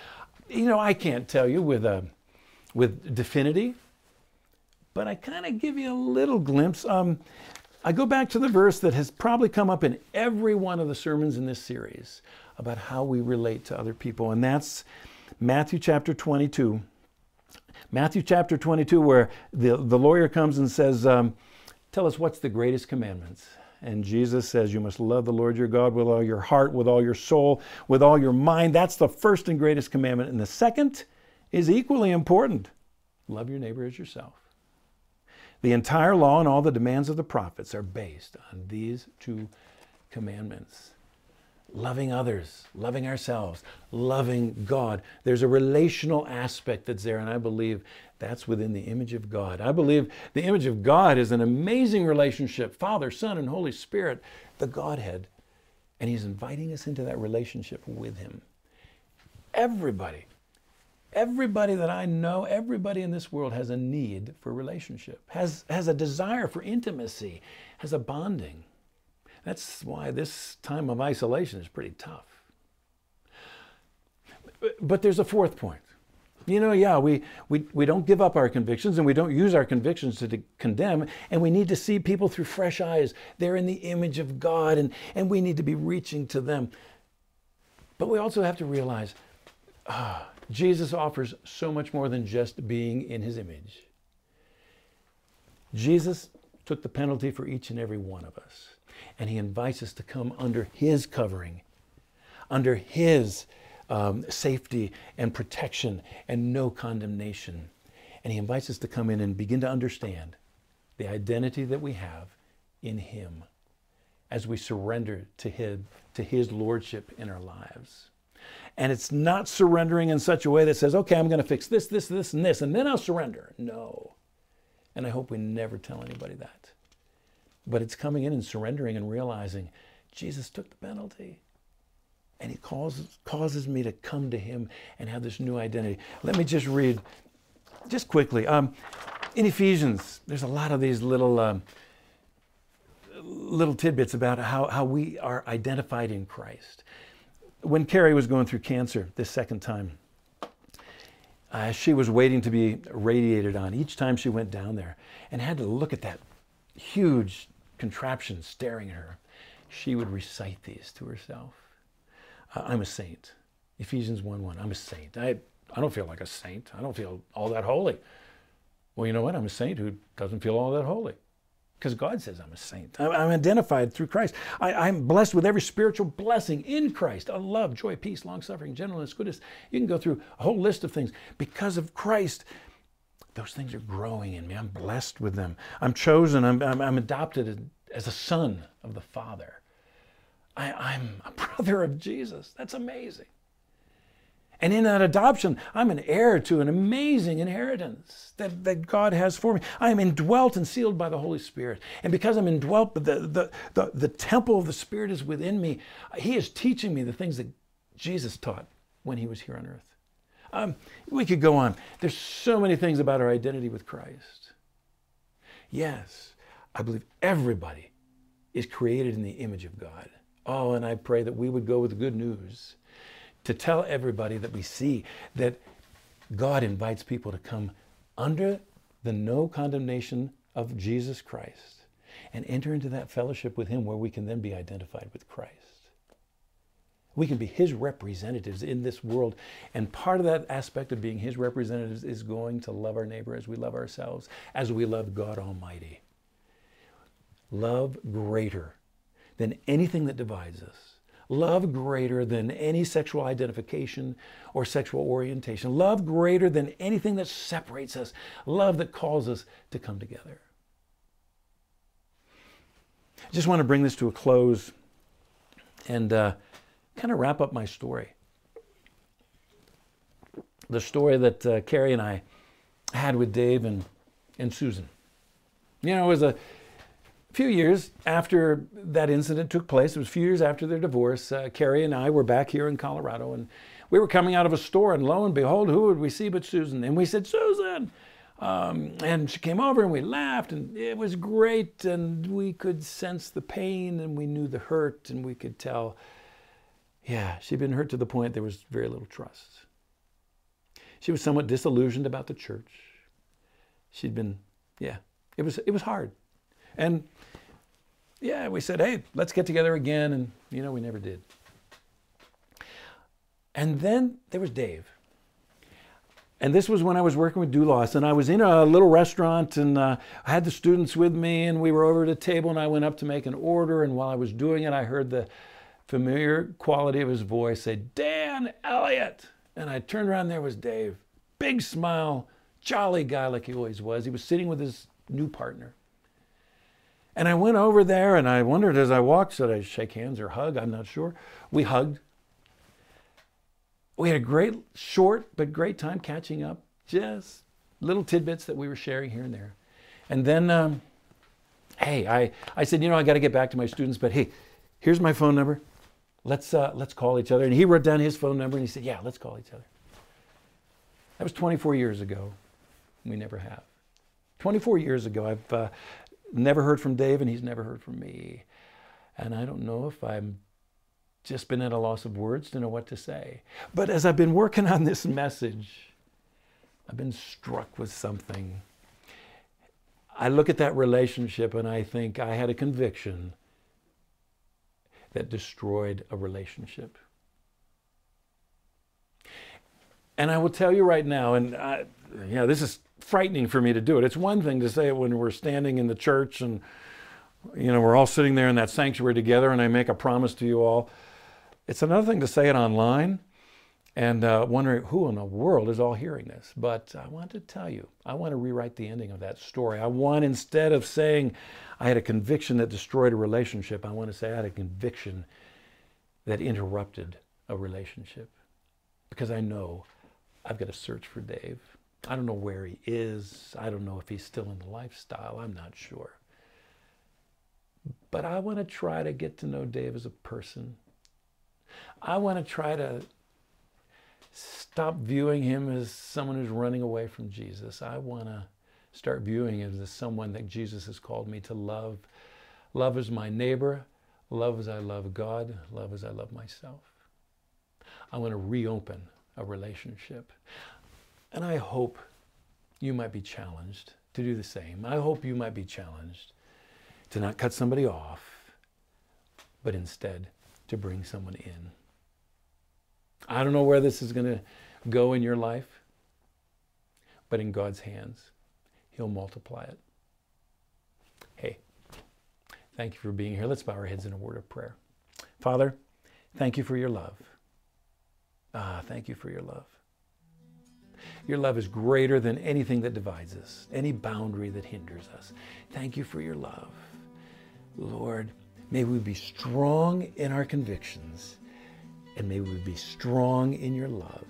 You know, I can't tell you with, a, with definity, but I kind of give you a little glimpse. Um, I go back to the verse that has probably come up in every one of the sermons in this series about how we relate to other people, and that's Matthew chapter 22. Matthew chapter 22, where the, the lawyer comes and says, um, Tell us what's the greatest commandments? And Jesus says, You must love the Lord your God with all your heart, with all your soul, with all your mind. That's the first and greatest commandment. And the second is equally important love your neighbor as yourself. The entire law and all the demands of the prophets are based on these two commandments loving others, loving ourselves, loving God. There's a relational aspect that's there, and I believe that's within the image of God. I believe the image of God is an amazing relationship Father, Son, and Holy Spirit, the Godhead. And He's inviting us into that relationship with Him. Everybody Everybody that I know, everybody in this world has a need for relationship, has, has a desire for intimacy, has a bonding. That's why this time of isolation is pretty tough. But there's a fourth point. You know, yeah, we, we, we don't give up our convictions and we don't use our convictions to de- condemn, and we need to see people through fresh eyes. They're in the image of God, and, and we need to be reaching to them. But we also have to realize ah, Jesus offers so much more than just being in his image. Jesus took the penalty for each and every one of us, and he invites us to come under his covering, under his um, safety and protection and no condemnation. And he invites us to come in and begin to understand the identity that we have in him as we surrender to his, to his lordship in our lives. And it's not surrendering in such a way that says, okay, I'm going to fix this, this, this, and this, and then I'll surrender. No. And I hope we never tell anybody that. But it's coming in and surrendering and realizing Jesus took the penalty. And he causes, causes me to come to him and have this new identity. Let me just read, just quickly. Um, in Ephesians, there's a lot of these little, um, little tidbits about how, how we are identified in Christ when Carrie was going through cancer this second time, uh, she was waiting to be radiated on each time she went down there and had to look at that huge contraption staring at her. She would recite these to herself. Uh, I'm a saint. Ephesians 1 1. I'm a saint. I, I don't feel like a saint. I don't feel all that holy. Well, you know what? I'm a saint who doesn't feel all that holy because God says I'm a saint. I'm identified through Christ. I, am blessed with every spiritual blessing in Christ a love, joy, peace, long suffering, gentleness, goodness. You can go through a whole list of things. Because of Christ, those things are growing in me. I'm blessed with them. I'm chosen. I'm, I'm, I'm adopted as a son of the Father. I, I'm a brother of Jesus. That's amazing. And in that adoption, I'm an heir to an amazing inheritance that, that God has for me. I am indwelt and sealed by the Holy Spirit. And because I'm indwelt, the, the, the, the temple of the Spirit is within me. He is teaching me the things that Jesus taught when he was here on earth. Um, we could go on. There's so many things about our identity with Christ. Yes, I believe everybody is created in the image of God. Oh, and I pray that we would go with the good news to tell everybody that we see that God invites people to come under the no condemnation of Jesus Christ and enter into that fellowship with Him where we can then be identified with Christ. We can be His representatives in this world. And part of that aspect of being His representatives is going to love our neighbor as we love ourselves, as we love God Almighty. Love greater than anything that divides us love greater than any sexual identification or sexual orientation, love greater than anything that separates us, love that calls us to come together. I just want to bring this to a close and uh, kind of wrap up my story. The story that uh, Carrie and I had with Dave and, and Susan. You know, it was a a few years after that incident took place, it was a few years after their divorce, uh, Carrie and I were back here in Colorado, and we were coming out of a store, and lo and behold, who would we see but Susan? And we said, Susan! Um, and she came over and we laughed, and it was great, and we could sense the pain, and we knew the hurt, and we could tell, yeah, she'd been hurt to the point there was very little trust. She was somewhat disillusioned about the church. She'd been, yeah, it was it was hard. And yeah, we said, hey, let's get together again. And, you know, we never did. And then there was Dave. And this was when I was working with Doulos, and I was in a little restaurant, and uh, I had the students with me, and we were over at a table, and I went up to make an order, and while I was doing it, I heard the familiar quality of his voice say, Dan Elliott. And I turned around, there was Dave. Big smile, jolly guy like he always was. He was sitting with his new partner. And I went over there and I wondered as I walked, should I shake hands or hug? I'm not sure. We hugged. We had a great, short, but great time catching up. Just little tidbits that we were sharing here and there. And then, um, hey, I, I said, you know, I got to get back to my students, but hey, here's my phone number. Let's, uh, let's call each other. And he wrote down his phone number and he said, yeah, let's call each other. That was 24 years ago. We never have. 24 years ago, I've uh, never heard from Dave and he's never heard from me. And I don't know if I'm just been at a loss of words to know what to say. But as I've been working on this message, I've been struck with something. I look at that relationship and I think I had a conviction that destroyed a relationship. And I will tell you right now, and I, know, this is frightening for me to do it. It's one thing to say it when we're standing in the church and you know we're all sitting there in that sanctuary together, and I make a promise to you all. It's another thing to say it online and uh, wondering who in the world is all hearing this. But I want to tell you, I want to rewrite the ending of that story. I want, instead of saying I had a conviction that destroyed a relationship, I want to say I had a conviction that interrupted a relationship. Because I know I've got to search for Dave. I don't know where he is. I don't know if he's still in the lifestyle. I'm not sure. But I want to try to get to know Dave as a person. I want to try to stop viewing him as someone who's running away from Jesus. I want to start viewing him as someone that Jesus has called me to love. Love as my neighbor, love as I love God, love as I love myself. I want to reopen a relationship. And I hope you might be challenged to do the same. I hope you might be challenged to not cut somebody off, but instead to bring someone in. I don't know where this is going to go in your life, but in God's hands, He'll multiply it. Hey, thank you for being here. Let's bow our heads in a word of prayer. Father, thank you for your love. Ah, thank you for your love. Your love is greater than anything that divides us, any boundary that hinders us. Thank you for your love. Lord, may we be strong in our convictions and may we be strong in your love.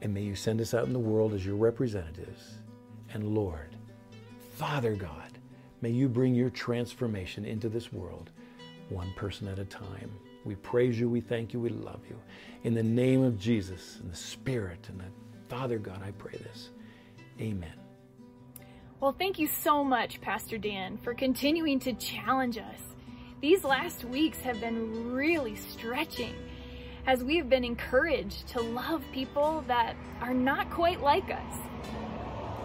And may you send us out in the world as your representatives. And Lord, Father God, may you bring your transformation into this world one person at a time. We praise you, we thank you, we love you. In the name of Jesus and the Spirit and the Father God, I pray this. Amen. Well, thank you so much, Pastor Dan, for continuing to challenge us. These last weeks have been really stretching as we have been encouraged to love people that are not quite like us.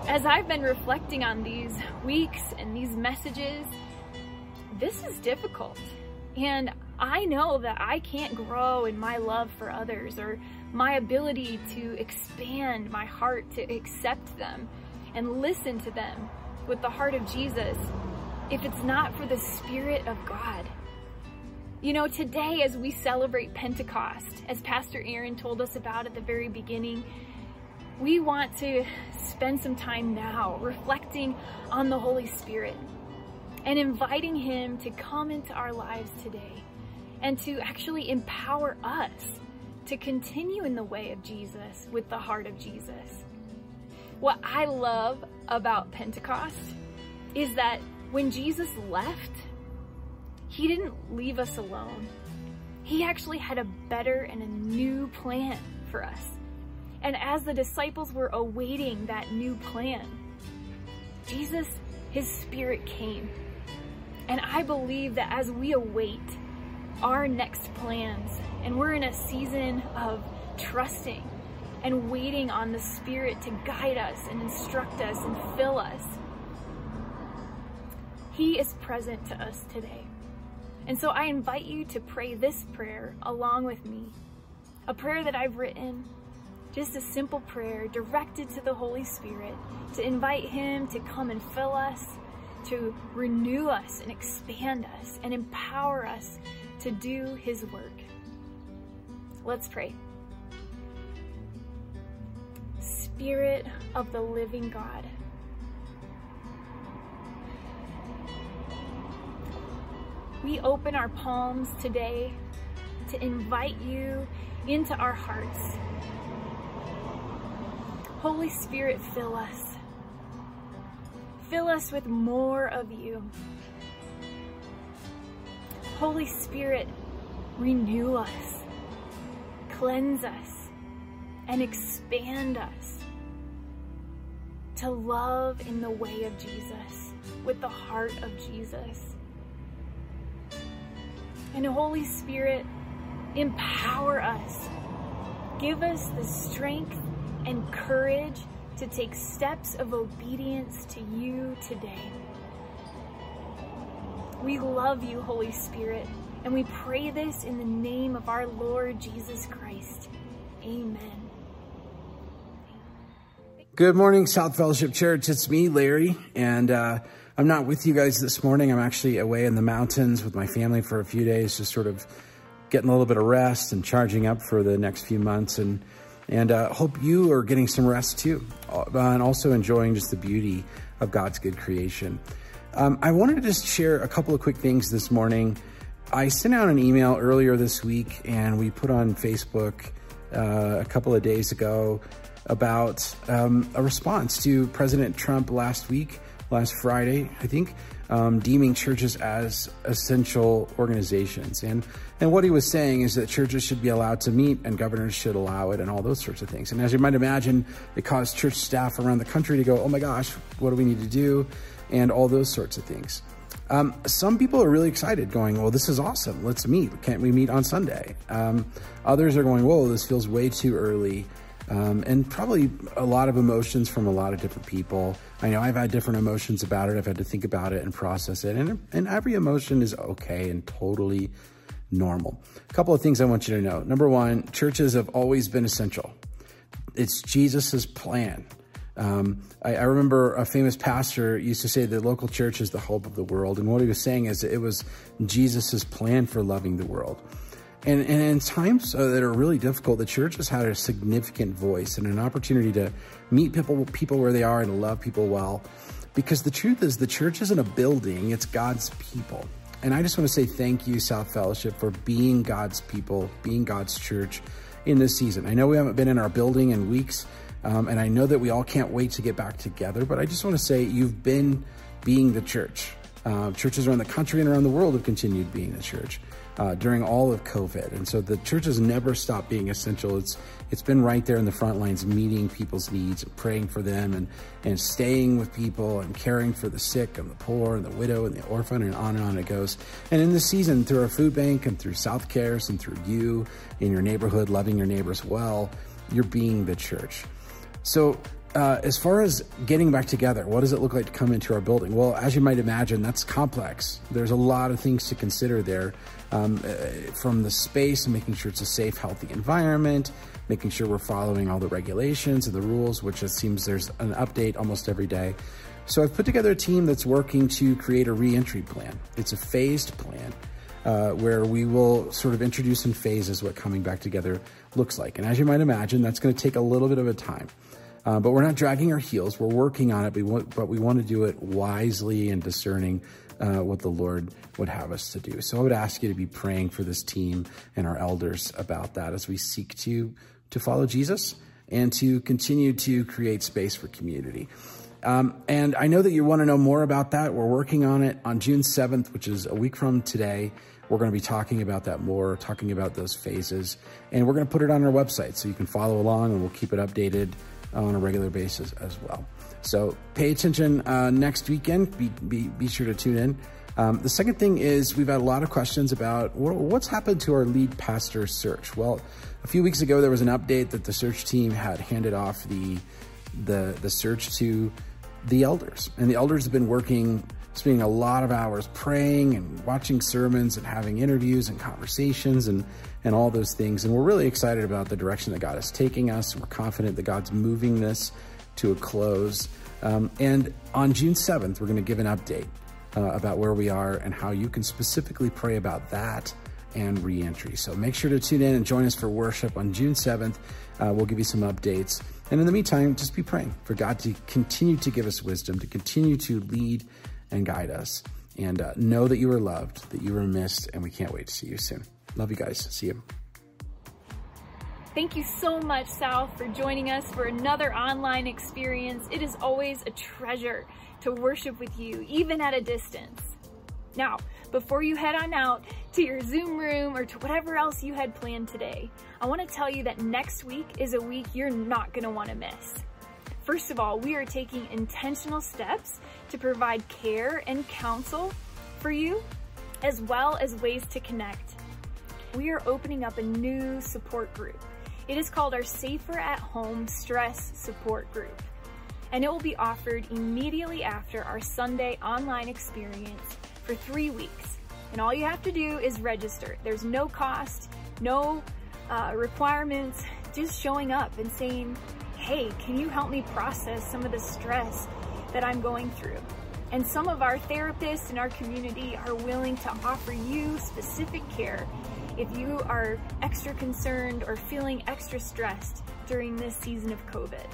As I've been reflecting on these weeks and these messages, this is difficult. And I know that I can't grow in my love for others or my ability to expand my heart to accept them and listen to them with the heart of Jesus if it's not for the Spirit of God. You know, today as we celebrate Pentecost, as Pastor Aaron told us about at the very beginning, we want to spend some time now reflecting on the Holy Spirit and inviting Him to come into our lives today and to actually empower us to continue in the way of Jesus with the heart of Jesus. What I love about Pentecost is that when Jesus left, he didn't leave us alone. He actually had a better and a new plan for us. And as the disciples were awaiting that new plan, Jesus, his spirit came. And I believe that as we await our next plans, and we're in a season of trusting and waiting on the Spirit to guide us and instruct us and fill us, He is present to us today. And so I invite you to pray this prayer along with me. A prayer that I've written, just a simple prayer directed to the Holy Spirit to invite Him to come and fill us, to renew us and expand us and empower us to do His work. Let's pray. Spirit of the living God, we open our palms today to invite you into our hearts. Holy Spirit, fill us. Fill us with more of you. Holy Spirit, renew us, cleanse us, and expand us to love in the way of Jesus, with the heart of Jesus. And Holy Spirit, empower us. Give us the strength and courage to take steps of obedience to you today. We love you, Holy Spirit, and we pray this in the name of our Lord Jesus Christ. Amen. Good morning, South Fellowship Church. It's me, Larry, and uh, I'm not with you guys this morning. I'm actually away in the mountains with my family for a few days, just sort of getting a little bit of rest and charging up for the next few months. And and uh, hope you are getting some rest too, uh, and also enjoying just the beauty of God's good creation. Um, I wanted to just share a couple of quick things this morning. I sent out an email earlier this week, and we put on Facebook uh, a couple of days ago about um, a response to President Trump last week, last Friday, I think, um, deeming churches as essential organizations. And, and what he was saying is that churches should be allowed to meet and governors should allow it and all those sorts of things. And as you might imagine, it caused church staff around the country to go, oh my gosh, what do we need to do? And all those sorts of things. Um, some people are really excited, going, Well, this is awesome. Let's meet. Can't we meet on Sunday? Um, others are going, Whoa, this feels way too early. Um, and probably a lot of emotions from a lot of different people. I know I've had different emotions about it. I've had to think about it and process it. And, and every emotion is okay and totally normal. A couple of things I want you to know. Number one, churches have always been essential. It's Jesus's plan. Um, I, I, remember a famous pastor used to say the local church is the hope of the world. And what he was saying is it was Jesus's plan for loving the world. And, and in times uh, that are really difficult, the church has had a significant voice and an opportunity to meet people, people where they are and love people well. Because the truth is, the church isn't a building, it's God's people. And I just want to say thank you, South Fellowship, for being God's people, being God's church in this season. I know we haven't been in our building in weeks, um, and I know that we all can't wait to get back together, but I just want to say you've been being the church. Uh, churches around the country and around the world have continued being the church uh, during all of COVID. And so the church has never stopped being essential. It's it's been right there in the front lines, meeting people's needs praying for them and, and staying with people and caring for the sick and the poor and the widow and the orphan and on and on it goes. And in this season, through our food bank and through South Cares and through you in your neighborhood, loving your neighbors well, you're being the church. So uh, as far as getting back together, what does it look like to come into our building? Well, as you might imagine, that's complex. There's a lot of things to consider there um, uh, from the space and making sure it's a safe, healthy environment, making sure we're following all the regulations and the rules, which it seems there's an update almost every day. So I've put together a team that's working to create a reentry plan. It's a phased plan. Uh, where we will sort of introduce in phases what coming back together looks like. And as you might imagine, that's going to take a little bit of a time. Uh, but we're not dragging our heels. We're working on it, but we want, but we want to do it wisely and discerning uh, what the Lord would have us to do. So I would ask you to be praying for this team and our elders about that as we seek to to follow Jesus and to continue to create space for community. Um, and I know that you want to know more about that. We're working on it on June 7th, which is a week from today. We're going to be talking about that more, talking about those phases, and we're going to put it on our website so you can follow along and we'll keep it updated on a regular basis as well. So pay attention uh, next weekend. Be, be, be sure to tune in. Um, the second thing is we've had a lot of questions about what's happened to our lead pastor search. Well, a few weeks ago there was an update that the search team had handed off the the the search to the elders, and the elders have been working, spending a lot of hours praying and watching sermons and having interviews and conversations and and all those things. And we're really excited about the direction that God is taking us, we're confident that God's moving this to a close. Um, and on June 7th, we're going to give an update uh, about where we are and how you can specifically pray about that and reentry. So make sure to tune in and join us for worship on June 7th. Uh, we'll give you some updates. And in the meantime, just be praying for God to continue to give us wisdom, to continue to lead and guide us. And uh, know that you are loved, that you are missed, and we can't wait to see you soon. Love you guys. See you. Thank you so much, South, for joining us for another online experience. It is always a treasure to worship with you, even at a distance. Now, before you head on out to your Zoom room or to whatever else you had planned today, I want to tell you that next week is a week you're not going to want to miss. First of all, we are taking intentional steps to provide care and counsel for you, as well as ways to connect. We are opening up a new support group. It is called our Safer at Home Stress Support Group and it will be offered immediately after our Sunday online experience for three weeks. And all you have to do is register. There's no cost, no uh, requirements, just showing up and saying, hey, can you help me process some of the stress that I'm going through? And some of our therapists in our community are willing to offer you specific care if you are extra concerned or feeling extra stressed during this season of COVID.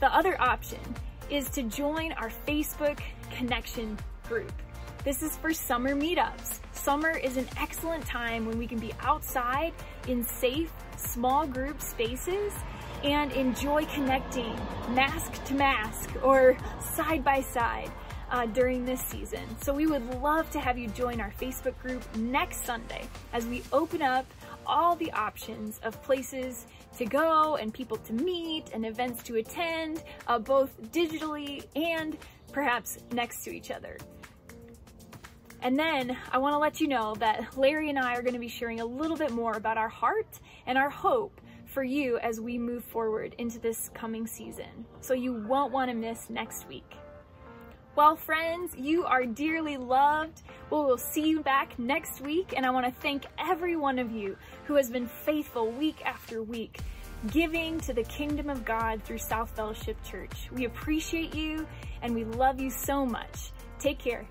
The other option is to join our Facebook connection group. This is for summer meetups. Summer is an excellent time when we can be outside in safe, small group spaces and enjoy connecting mask to mask or side by side uh, during this season. So we would love to have you join our Facebook group next Sunday as we open up all the options of places to go and people to meet and events to attend, uh, both digitally and perhaps next to each other. And then I want to let you know that Larry and I are going to be sharing a little bit more about our heart and our hope for you as we move forward into this coming season. So you won't want to miss next week. Well, friends, you are dearly loved. Well, we'll see you back next week, and I want to thank every one of you who has been faithful week after week, giving to the kingdom of God through South Fellowship Church. We appreciate you, and we love you so much. Take care.